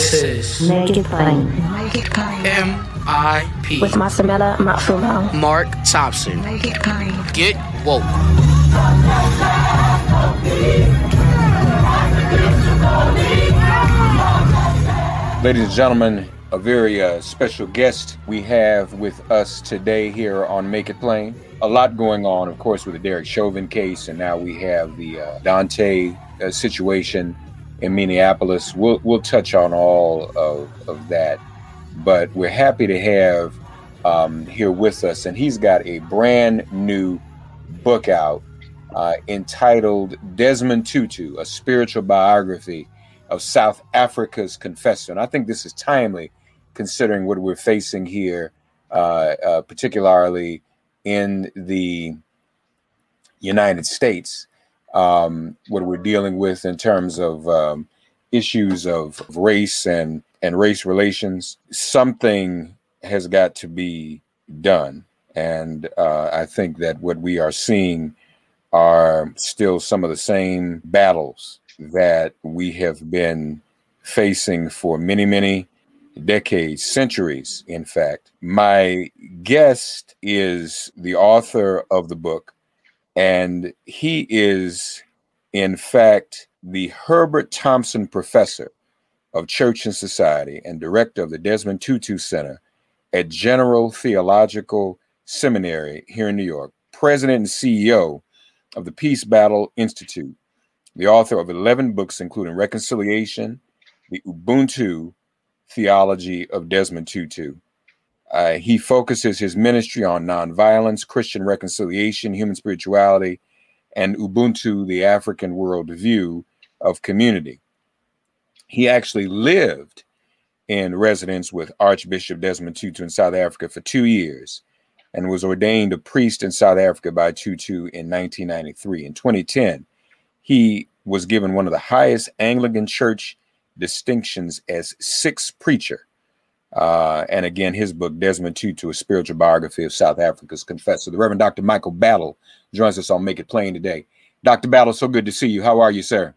This is Make it plain. Make it plain. M.I.P. With Masamela Matfumo. Mark Thompson. Make it plain. Get woke. Ladies and gentlemen, a very uh, special guest we have with us today here on Make It Plain. A lot going on, of course, with the Derek Chauvin case, and now we have the uh, Daunte uh, situation in Minneapolis. We'll we'll touch on all of, of that, but we're happy to have um, here with us, and he's got a brand new book out uh, entitled Desmond Tutu: A Spiritual Biography of South Africa's Confessor. And I think this is timely, considering what we're facing here, uh, uh, particularly in the United States um, what we're dealing with in terms of um, issues of race and and race relations. Something has got to be done, and uh, I think that what we are seeing are still some of the same battles that we have been facing for many, many decades, centuries, in fact. My guest is the author of the book, and he is, in fact, the Herbert Thompson Professor of Church and Society and director of the Desmond Tutu Center at General Theological Seminary here in New York, president and CEO of the Peace Battle Institute, the author of 11 books, including Reconciliation, the Ubuntu Theology of Desmond Tutu, uh, he focuses his ministry on nonviolence, Christian reconciliation, human spirituality, and Ubuntu, the African worldview of community. He actually lived in residence with Archbishop Desmond Tutu in South Africa for two years and was ordained a priest in South Africa by Tutu in 1993. In 2010, he was given one of the highest Anglican Church distinctions as sixth preacher uh, and again, his book, Desmond Tutu, A Spiritual Biography of South Africa's Confessor. The Reverend Dr. Michael Battle joins us on Make It Plain today. Dr. Battle, so good to see you. How are you, sir?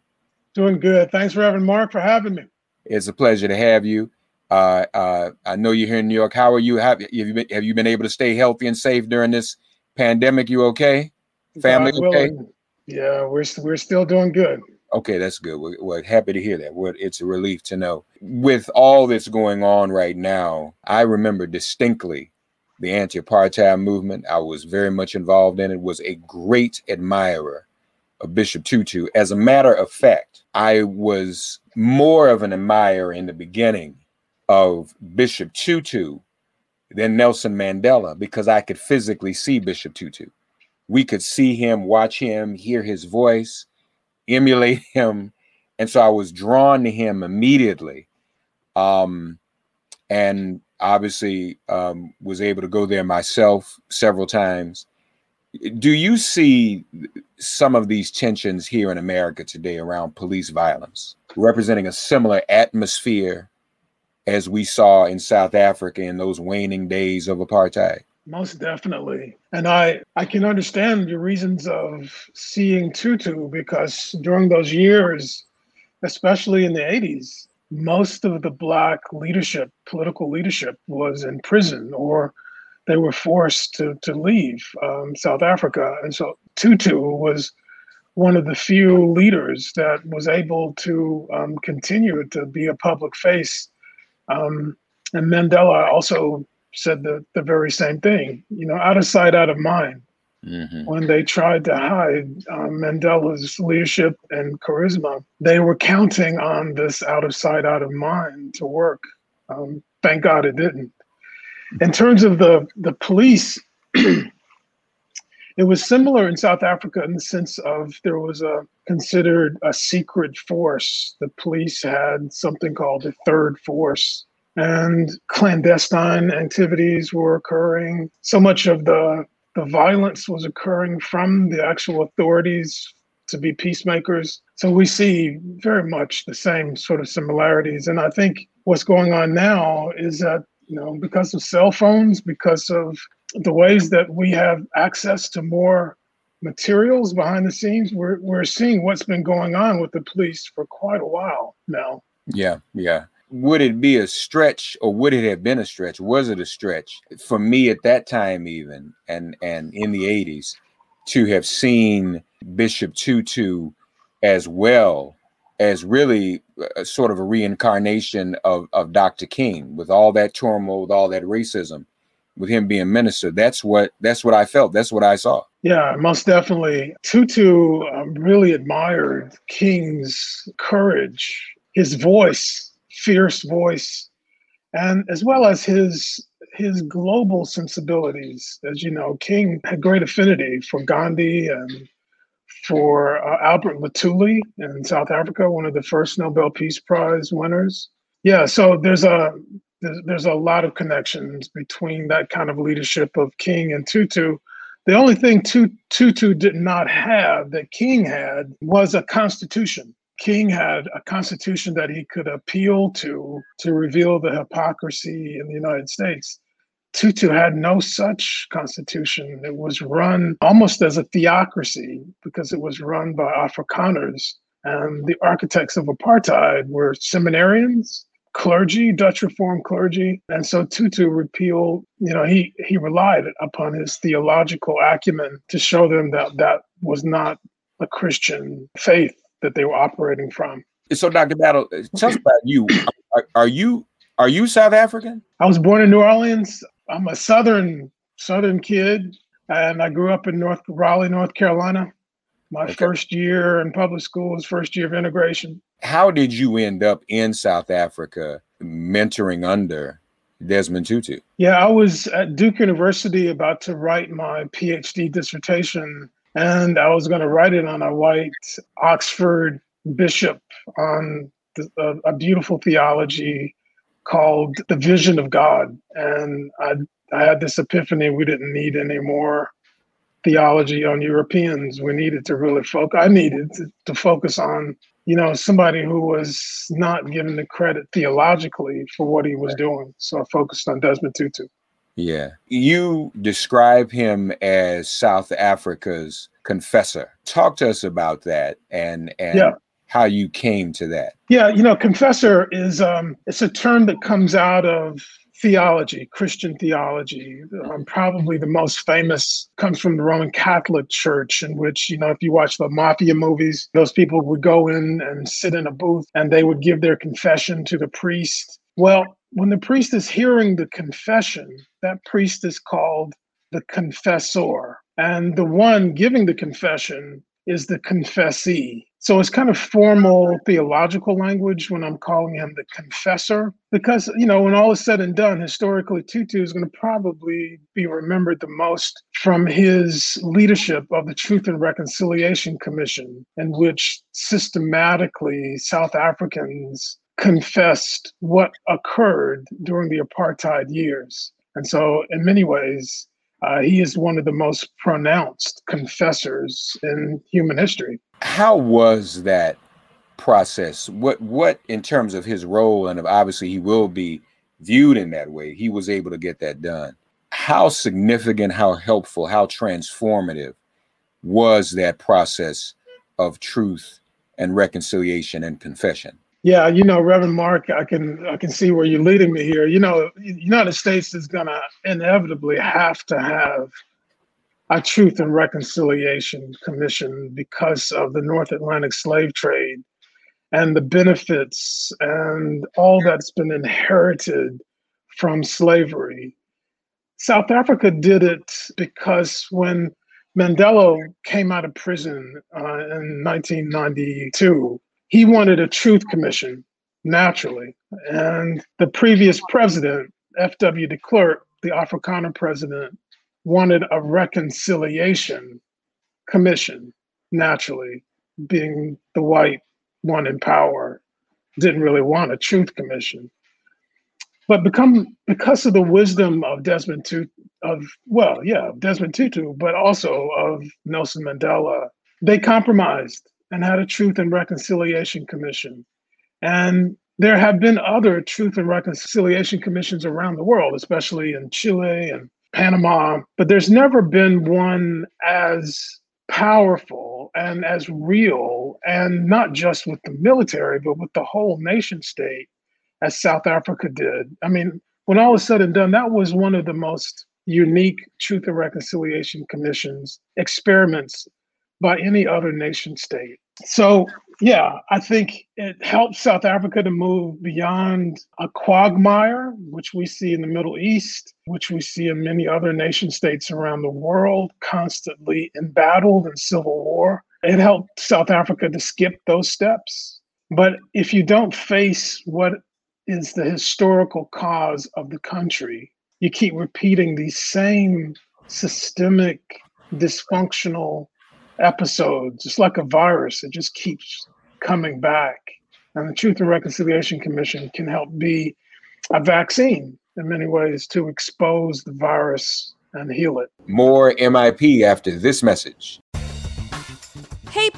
Doing good. Thanks, Reverend Mark, for having me. It's a pleasure to have you. Uh, uh, I know you're here in New York. How are you? Have, have, you been, have you been able to stay healthy and safe during this pandemic? You okay? Family okay? Yeah, we're we're still doing good. Okay, that's good. We're, we're, happy to hear that. We're, it's a relief to know. With all that's going on right now, I remember distinctly the anti-apartheid movement. I was very much involved in it. Was a great admirer of Bishop Tutu. As a matter of fact, I was more of an admirer in the beginning of Bishop Tutu than Nelson Mandela because I could physically see Bishop Tutu. We could see him, watch him, hear his voice, emulate him. And so I was drawn to him immediately. Um, and obviously um, was able to go there myself several times. Do you see some of these tensions here in America today around police violence representing a similar atmosphere as we saw in South Africa in those waning days of apartheid? Most definitely. And I, I can understand your reasons of seeing Tutu because during those years, especially in the 80s, most of the Black leadership, political leadership, was in prison or they were forced to, to leave um, South Africa. And so Tutu was one of the few leaders that was able to um, continue to be a public face. Um, and Mandela also said the, the very same thing, you know, out of sight, out of mind. Mm-hmm. When they tried to hide um, Mandela's leadership and charisma, they were counting on this out of sight, out of mind to work. Um, thank God it didn't. In terms of the, the police, it was similar in South Africa in the sense of there was a considered a secret force. The police had something called the third force, and clandestine activities were occurring. So much of the the violence was occurring from the actual authorities to be peacemakers. So we see very much the same sort of similarities. And I think what's going on now is that, you know, because of cell phones, because of the ways that we have access to more materials behind the scenes, we're, we're seeing what's been going on with the police for quite a while now. Yeah, yeah would it be a stretch or would it have been a stretch? Was it a stretch for me at that time even and and in the 80s to have seen bishop tutu as well as really a, sort of a reincarnation of, of dr king with all that turmoil with all that racism with him being minister? That's what that's what i felt. That's what i saw. Yeah most definitely. Tutu um, really admired king's courage his voice fierce voice, and as well as his his global sensibilities. As you know, King had great affinity for Gandhi and for uh, Albert Luthuli in South Africa, one of the first Nobel Peace Prize winners. Yeah, so there's a there's, there's a lot of connections between that kind of leadership of King and Tutu. The only thing Tutu did not have that King had was a constitution. King had a constitution that he could appeal to to reveal the hypocrisy in the United States. Tutu had no such constitution. It was run almost as a theocracy because it was run by Afrikaners. And the architects of apartheid were seminarians, clergy, Dutch Reformed clergy. And so Tutu repealed, you know, he, he relied upon his theological acumen to show them that that was not a Christian faith that they were operating from. So, Dr. Battle, tell us about you. Are, are, you are you South African? I was born in New Orleans. I'm a Southern Southern kid, and I grew up in North Raleigh, North Carolina. My okay. first year in public school was first year of integration. How did you end up in South Africa, mentoring under Desmond Tutu? Yeah, I was at Duke University about to write my PhD dissertation and I was going to write it on a white Oxford bishop on the, a, a, beautiful theology called The Vision of God. And I, I had this epiphany we didn't need any more theology on Europeans. We needed to really focus, I needed to, to focus on, you know, somebody who was not given the credit theologically for what he was doing. So I focused on Desmond Tutu. Yeah. You describe him as South Africa's confessor. Talk to us about that and and yeah. how you came to that. Yeah, you know, confessor is um it's a term that comes out of theology, Christian theology. Um, probably the most famous comes from the Roman Catholic Church, in which, you know, if you watch the mafia movies, those people would go in and sit in a booth and they would give their confession to the priest. Well, when the priest is hearing the confession, that priest is called the confessor. And the one giving the confession is the confessee. So it's kind of formal theological language when I'm calling him the confessor, because, you know, when all is said and done, historically, Tutu is going to probably be remembered the most from his leadership of the Truth and Reconciliation Commission, in which systematically South Africans confessed what occurred during the apartheid years. And so, in many ways, uh, he is one of the most pronounced confessors in human history. How was that process? What what in terms of his role, and obviously he will be viewed in that way. He was able to get that done. How significant, how helpful, how transformative was that process of truth and reconciliation and confession? Yeah, you know, Reverend Mark, I can I can see where you're leading me here. You know, United States is gonna inevitably have to have a Truth and Reconciliation Commission because of the North Atlantic slave trade and the benefits and all that's been inherited from slavery. South Africa did it because when Mandela came out of prison uh, in 1992 he wanted a truth commission naturally. And the previous president, F.W. de Klerk, the Afrikaner president, wanted a reconciliation commission naturally, being the white one in power, didn't really want a truth commission. But become because of the wisdom of Desmond Tutu, of well, yeah, Desmond Tutu, but also of Nelson Mandela, they compromised and had a Truth and Reconciliation Commission. And there have been other Truth and Reconciliation Commissions around the world, especially in Chile and Panama, but there's never been one as powerful and as real, and not just with the military, but with the whole nation state as South Africa did. I mean, when all is said and done, that was one of the most unique Truth and Reconciliation Commissions experiments by any other nation state. So, yeah, I think it helps South Africa to move beyond a quagmire, which we see in the Middle East, which we see in many other nation states around the world, constantly embattled in civil war. It helped South Africa to skip those steps. But if you don't face what is the historical cause of the country, you keep repeating these same systemic, dysfunctional episodes. It's like a virus, it just keeps coming back. And the Truth and Reconciliation Commission can help be a vaccine in many ways to expose the virus and heal it. More MIP after this message.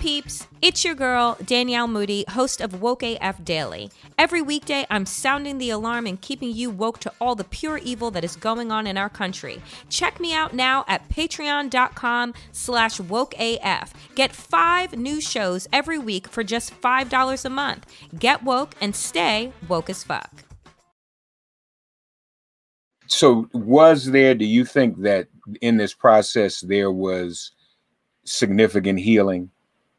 Peeps, it's your girl, Danielle Moody, host of Woke AF Daily. Every weekday, I'm sounding the alarm and keeping you woke to all the pure evil that is going on in our country. Check me out now at patreon.com slash wokeaf. Get five new shows every week for just $5 a month. Get woke and stay woke as fuck. So was there, do you think that in this process there was significant healing?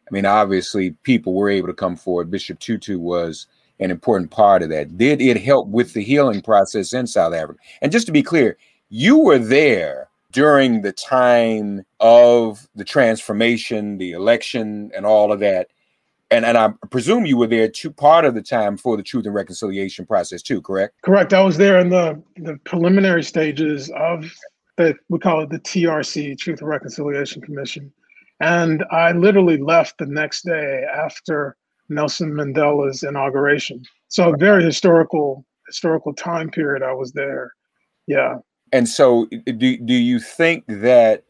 I mean, obviously, people were able to come forward. Bishop Tutu was an important part of that. Did it help with the healing process in South Africa? And just to be clear, you were there during the time of the transformation, the election, and all of that. And, and I presume you were there too part of the time for the truth and reconciliation process too, correct? Correct. I was there in the, the preliminary stages of the we call it the TRC, Truth and Reconciliation Commission. And I literally left the next day after Nelson Mandela's inauguration. So a very historical historical time period I was there. Yeah. And so do do you think that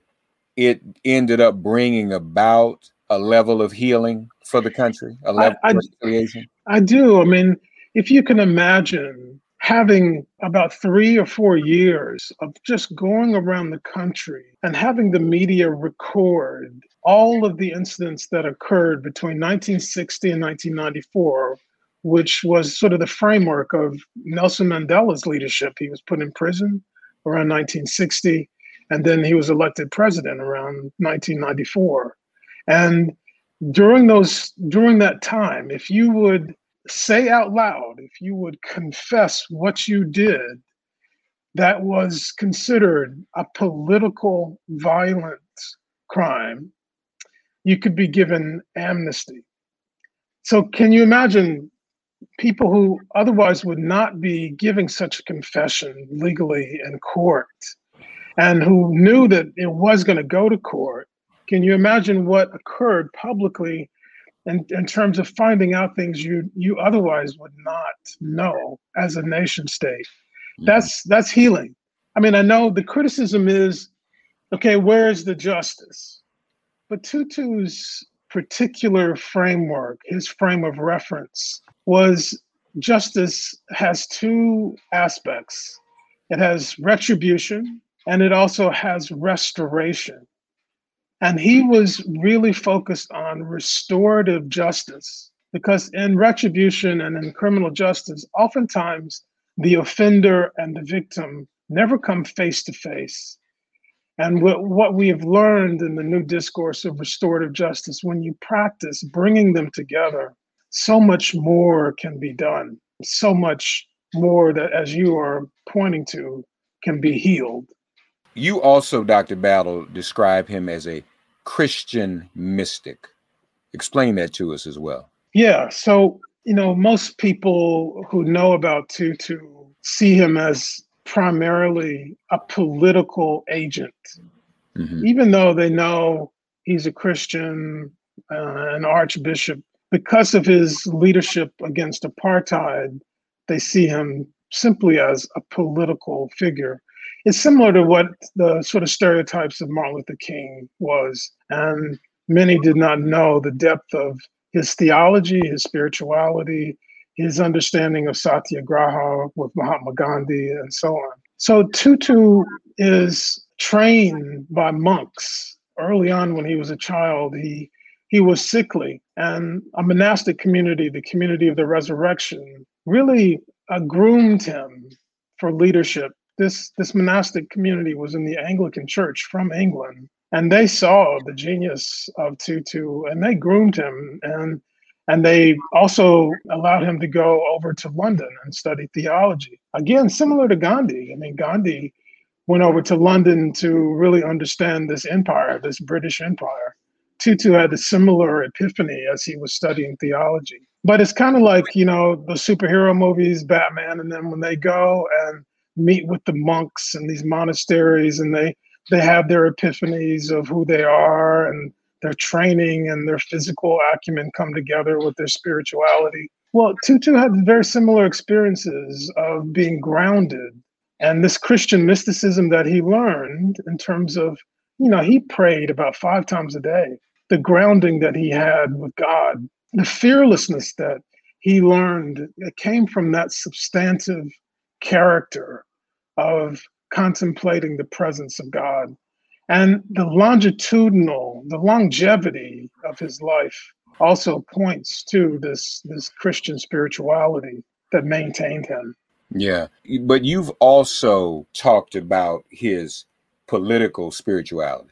it ended up bringing about a level of healing for the country, a level I, I, of reconciliation? I do. I mean, if you can imagine having about three or four years of just going around the country and having the media record all of the incidents that occurred between 1960 and 1994, which was sort of the framework of Nelson Mandela's leadership. He was put in prison around 1960, and then he was elected president around 1994. And during those during that time, if you would say out loud, if you would confess what you did, that was considered a political violent crime, you could be given amnesty. So, can you imagine people who otherwise would not be giving such a confession legally in court and who knew that it was going to go to court? Can you imagine what occurred publicly in, in terms of finding out things you you otherwise would not know as a nation state? Mm-hmm. That's that's healing. I mean, I know the criticism is, okay, where's the justice? But Tutu's particular framework, his frame of reference, was justice has two aspects. It has retribution and it also has restoration. And he was really focused on restorative justice because in retribution and in criminal justice, oftentimes the offender and the victim never come face to face. And what, what we have learned in the new discourse of restorative justice, when you practice bringing them together, so much more can be done. So much more that, as you are pointing to, can be healed. You also, Dr. Battle, describe him as a Christian mystic. Explain that to us as well. Yeah. So, you know, most people who know about Tutu see him as primarily a political agent, mm-hmm. even though they know he's a Christian, uh, an archbishop. Because of his leadership against apartheid, they see him simply as a political figure. It's similar to what the sort of stereotypes of Martin Luther King was. And many did not know the depth of his theology, his spirituality, his understanding of satyagraha with Mahatma Gandhi, and so on. So Tutu is trained by monks early on when he was a child. He he was sickly, and a monastic community, the community of the resurrection, really uh, groomed him for leadership. This this monastic community was in the Anglican Church from England, and they saw the genius of Tutu, and they groomed him and and they also allowed him to go over to London and study theology. Again, similar to Gandhi. I mean, Gandhi went over to London to really understand this empire, this British empire. Tutu had a similar epiphany as he was studying theology. But it's kind of like, you know, the superhero movies, Batman, and then when they go and meet with the monks in these monasteries and they they have their epiphanies of who they are and their training and their physical acumen come together with their spirituality. Well, Tutu had very similar experiences of being grounded and this Christian mysticism that he learned in terms of, you know, he prayed about five times a day, the grounding that he had with God, the fearlessness that he learned, it came from that substantive character of contemplating the presence of God and the longitudinal, the longevity of his life also points to this this Christian spirituality that maintained him. Yeah, but you've also talked about his political spirituality.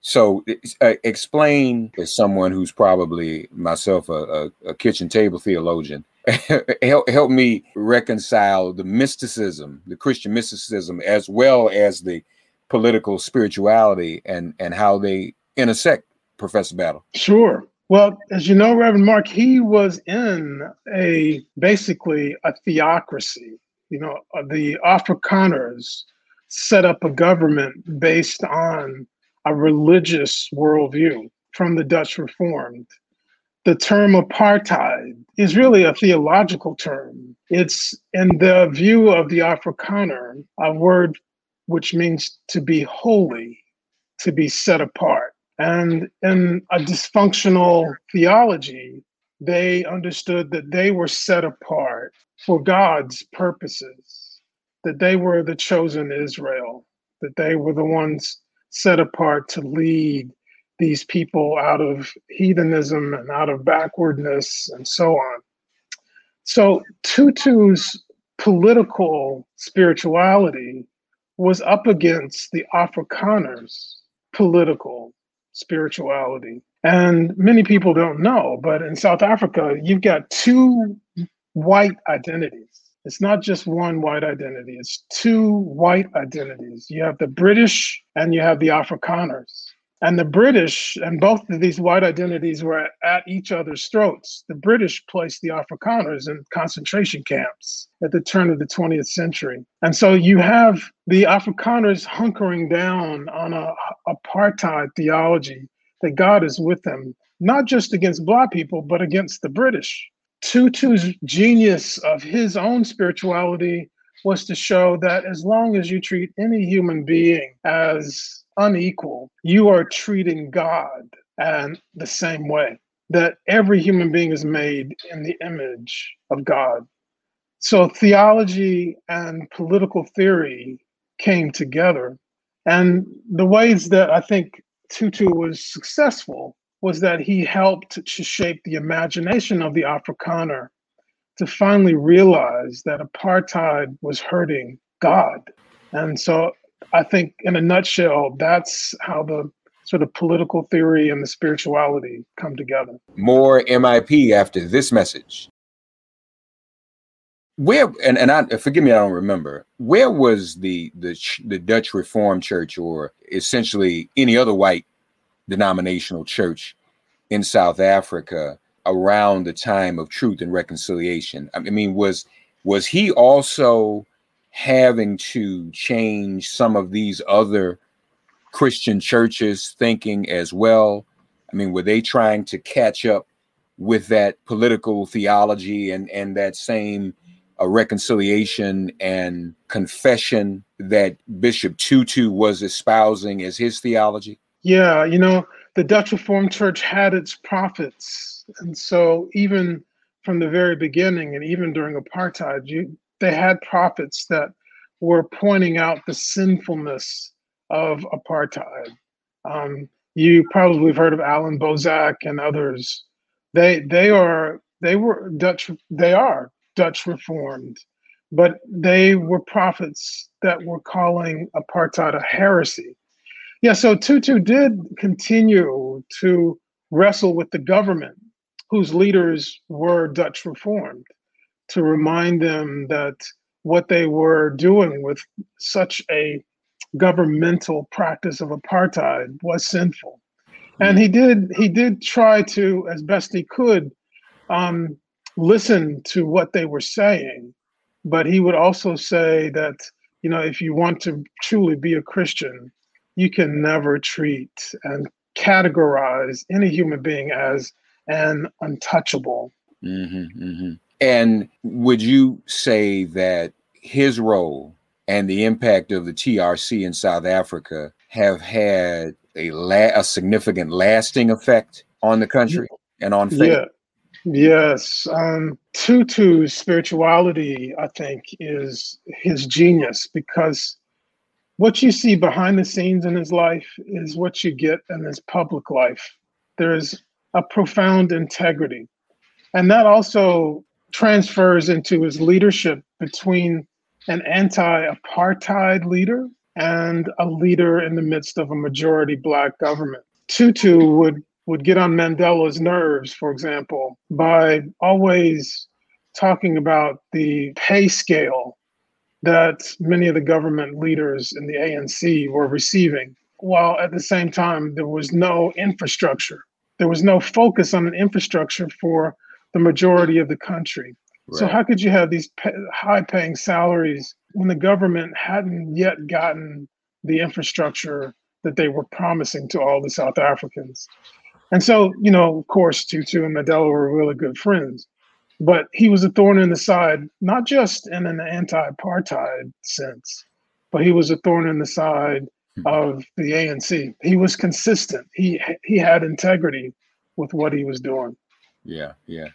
So, uh, explain as someone who's probably myself a, a, a kitchen table theologian, help help me reconcile the mysticism, the Christian mysticism, as well as the political spirituality and and how they intersect, Professor Battle? Sure. Well, as you know, Reverend Mark, he was in a basically a theocracy. You know, uh, the Afrikaners set up a government based on a religious worldview from the Dutch Reformed. The term apartheid is really a theological term. It's in the view of the Afrikaner, a word which means to be holy, to be set apart. And in a dysfunctional theology, they understood that they were set apart for God's purposes, that they were the chosen Israel, that they were the ones set apart to lead these people out of heathenism and out of backwardness and so on. So Tutu's political spirituality was up against the Afrikaners' political spirituality. And many people don't know, but in South Africa, you've got two white identities. It's not just one white identity, it's two white identities. You have the British and you have the Afrikaners. And the British and both of these white identities were at each other's throats. The British placed the Afrikaners in concentration camps at the turn of the 20th century. And so you have the Afrikaners hunkering down on a apartheid theology that God is with them, not just against Black people, but against the British. Tutu's genius of his own spirituality was to show that as long as you treat any human being as unequal, you are treating God and the same way. That every human being is made in the image of God. So theology and political theory came together. And the ways that I think Tutu was successful was that he helped to shape the imagination of the Afrikaner to finally realize that apartheid was hurting God. And so I think, in a nutshell, that's how the sort of political theory and the spirituality come together. More MIP after this message. Where and and I forgive me, I don't remember. Where was the the the Dutch Reformed Church, or essentially any other white denominational church in South Africa around the time of Truth and Reconciliation? I mean, was was he also having to change some of these other Christian churches thinking as well? I mean, were they trying to catch up with that political theology and and that same uh, reconciliation and confession that Bishop Tutu was espousing as his theology? Yeah, you know, the Dutch Reformed Church had its prophets, and so even from the very beginning, and even during apartheid, you they had prophets that were pointing out the sinfulness of apartheid. Um, you probably have heard of Allan Boesak and others. They they are they were Dutch they are Dutch reformed, but they were prophets that were calling apartheid a heresy. Yeah, so Tutu did continue to wrestle with the government, whose leaders were Dutch reformed to remind them that what they were doing with such a governmental practice of apartheid was sinful. And he did he did try to as best he could um, listen to what they were saying. But he would also say that you know if you want to truly be a christian you can never treat and categorize any human being as an untouchable. Mm-hmm, mm-hmm. And would you say that his role and the impact of the TRC in South Africa have had a, la- a significant lasting effect on the country and on faith? Yeah. Yes. Um, Tutu's spirituality, I think, is his genius because what you see behind the scenes in his life is what you get in his public life. There's a profound integrity. And that also transfers into his leadership between an anti apartheid leader and a leader in the midst of a majority black government. Tutu would, would get on Mandela's nerves, for example, by always talking about the pay scale that many of the government leaders in the ANC were receiving, while at the same time, there was no infrastructure. There was no focus on an infrastructure for the majority of the country. Right. So how could you have these high-paying salaries when the government hadn't yet gotten the infrastructure that they were promising to all the South Africans? And so, you know, of course, Tutu and Mandela were really good friends, but he was a thorn in the side, not just in an anti-apartheid sense, but he was a thorn in the side hmm. of the ANC. He was consistent. He he had integrity with what he was doing. Yeah, yeah.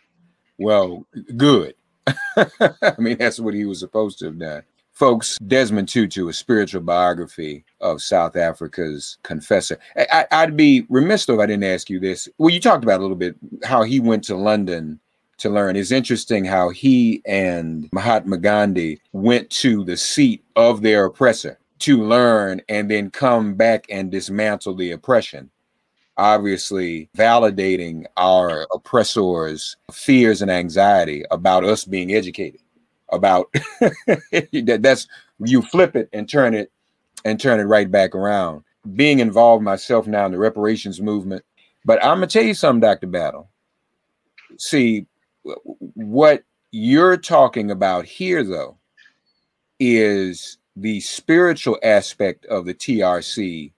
Well, good. I mean, that's what he was supposed to have done. Folks, Desmond Tutu, a spiritual biography of South Africa's confessor. I, would be remiss if I didn't ask you this. Well, you talked about a little bit how he went to London to learn. It's interesting how he and Mahatma Gandhi went to the seat of their oppressor to learn and then come back and dismantle the oppression obviously validating our oppressors' fears and anxiety about us being educated about that that's you flip it and turn it and turn it right back around. Being involved myself now in the reparations movement, but I'm gonna tell you something, Dr. Battle. See, what you're talking about here, though, is the spiritual aspect of the TRC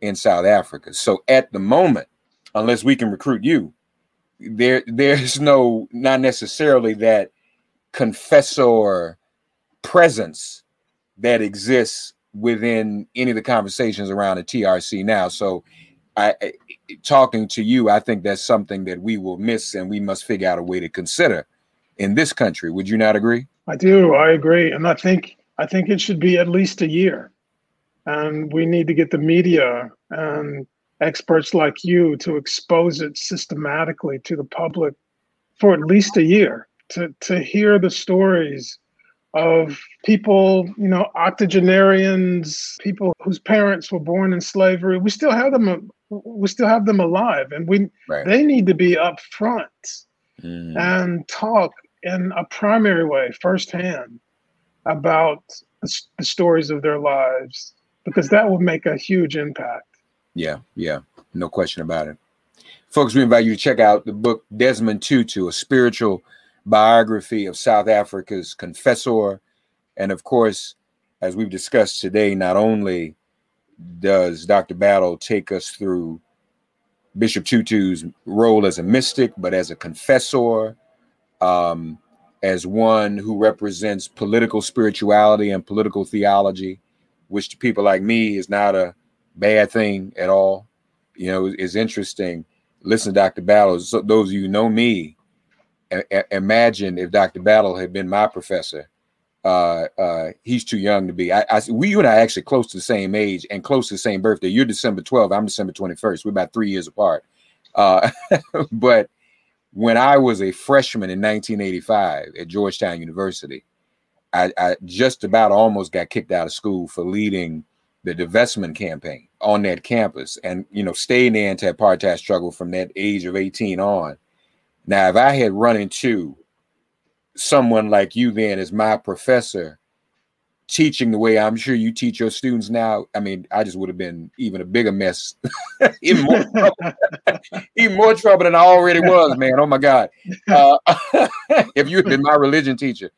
in South Africa. So at the moment, unless we can recruit you, there there's no not necessarily that confessor presence that exists within any of the conversations around the TRC now. So I, talking to you, I think that's something that we will miss and we must figure out a way to consider in this country. Would you not agree? I do. I agree. And I think I think it should be at least a year. And we need to get the media and experts like you to expose it systematically to the public for at least a year to, to hear the stories of people, you know, octogenarians, people whose parents were born in slavery. We still have them. We still have them alive, and we right. they need to be up front mm. and talk in a primary way, firsthand, about the, the stories of their lives, because that will make a huge impact. Yeah, yeah, no question about it. Folks, we invite you to check out the book Desmond Tutu, a spiritual biography of South Africa's confessor. And of course, as we've discussed today, not only does Dr. Battle take us through Bishop Tutu's role as a mystic, but as a confessor, um, as one who represents political spirituality and political theology, which to people like me is not a bad thing at all. You know, is interesting. Listen, Dr. Battle, so those of you know me, imagine if Dr. Battle had been my professor. Uh, uh, he's too young to be. I, I, we, you and I, actually close to the same age and close to the same birthday. You're December 12th. I'm December 21st. We're about three years apart. Uh, but when I was a freshman in 1985 at Georgetown University, I, I just about almost got kicked out of school for leading the divestment campaign on that campus, and you know, stayed in the anti-apartheid struggle from that age of 18 on now, if I had run into someone like you then as my professor teaching the way I'm sure you teach your students now, I mean, I just would have been even a bigger mess, even more trouble, even more trouble than I already was, man. Oh my God. Uh, if you had been my religion teacher.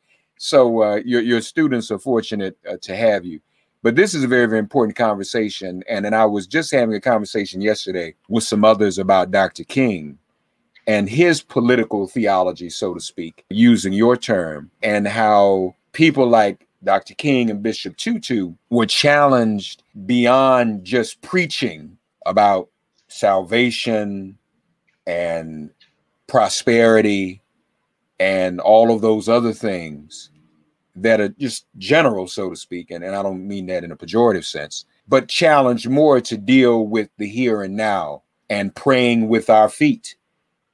So uh, your, your students are fortunate uh, to have you. But this is a very, very important conversation. And then I was just having a conversation yesterday with some others about Dr. King and his political theology, so to speak, using your term, and how people like Dr. King and Bishop Tutu were challenged beyond just preaching about salvation and prosperity and all of those other things that are just general, so to speak. And, and I don't mean that in a pejorative sense, but challenged more to deal with the here and now and praying with our feet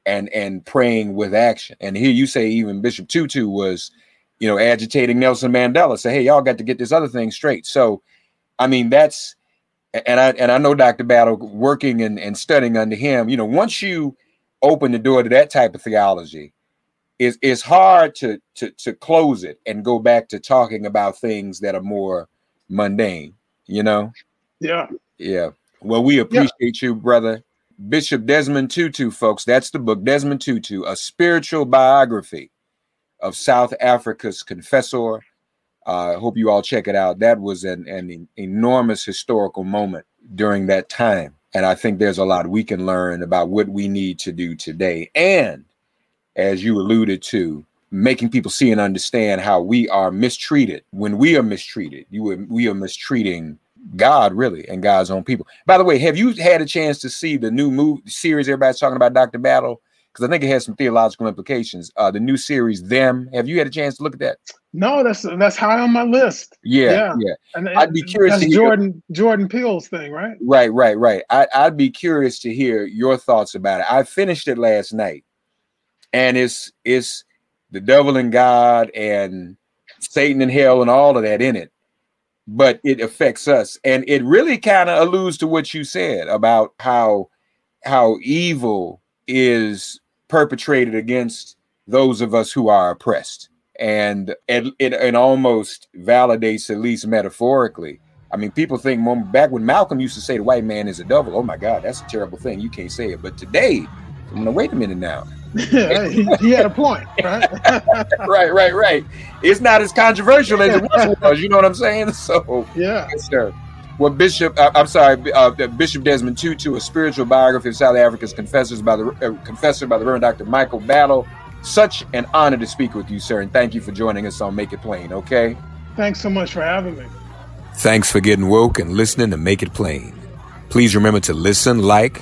and and praying with action. And here you say even Bishop Tutu was, you know, agitating Nelson Mandela. Say, hey, y'all got to get this other thing straight. So, I mean, that's and I and I know Dr. Battle working and, and studying under him. You know, once you open the door to that type of theology, it's it's hard to to to close it and go back to talking about things that are more mundane. You know. Yeah. Yeah. Well, we appreciate yeah. you, brother. Bishop Desmond Tutu, folks. That's the book, Desmond Tutu, a spiritual biography of South Africa's confessor. I uh, hope you all check it out. That was an, an enormous historical moment during that time. And I think there's a lot we can learn about what we need to do today. And as you alluded to, making people see and understand how we are mistreated when we are mistreated. You are, we are mistreating God really and God's own people. By the way, have you had a chance to see the new movie series everybody's talking about Dr. Battle? Because I think it has some theological implications. Uh, the new series, Them. Have you had a chance to look at that? No, that's that's high on my list. Yeah, yeah. yeah. And, I'd be curious. That's Jordan Jordan Peele's thing, right? Right, right, right. I, I'd be curious to hear your thoughts about it. I finished it last night, and it's it's the devil and God and Satan and hell and all of that in it but it affects us. And it really kind of alludes to what you said about how how evil is perpetrated against those of us who are oppressed. and it, it, it almost validates, at least metaphorically. I mean, people think back when Malcolm used to say the white man is a devil. Oh my God, that's a terrible thing. You can't say it. But today, I'm gonna wait a minute now. He, he, had a point, right? right, right, right. It's not as controversial as it once was. You know what I'm saying? So, yeah, yes, sir. Well, Bishop, uh, I'm sorry, uh, Bishop Desmond Tutu, a spiritual biography of South Africa's confessors by the uh, confessor by the Reverend Dr. Michael Battle. Such an honor to speak with you, sir, and thank you for joining us on Make It Plain. Okay. Thanks so much for having me. Thanks for getting woke and listening to Make It Plain. Please remember to listen, like,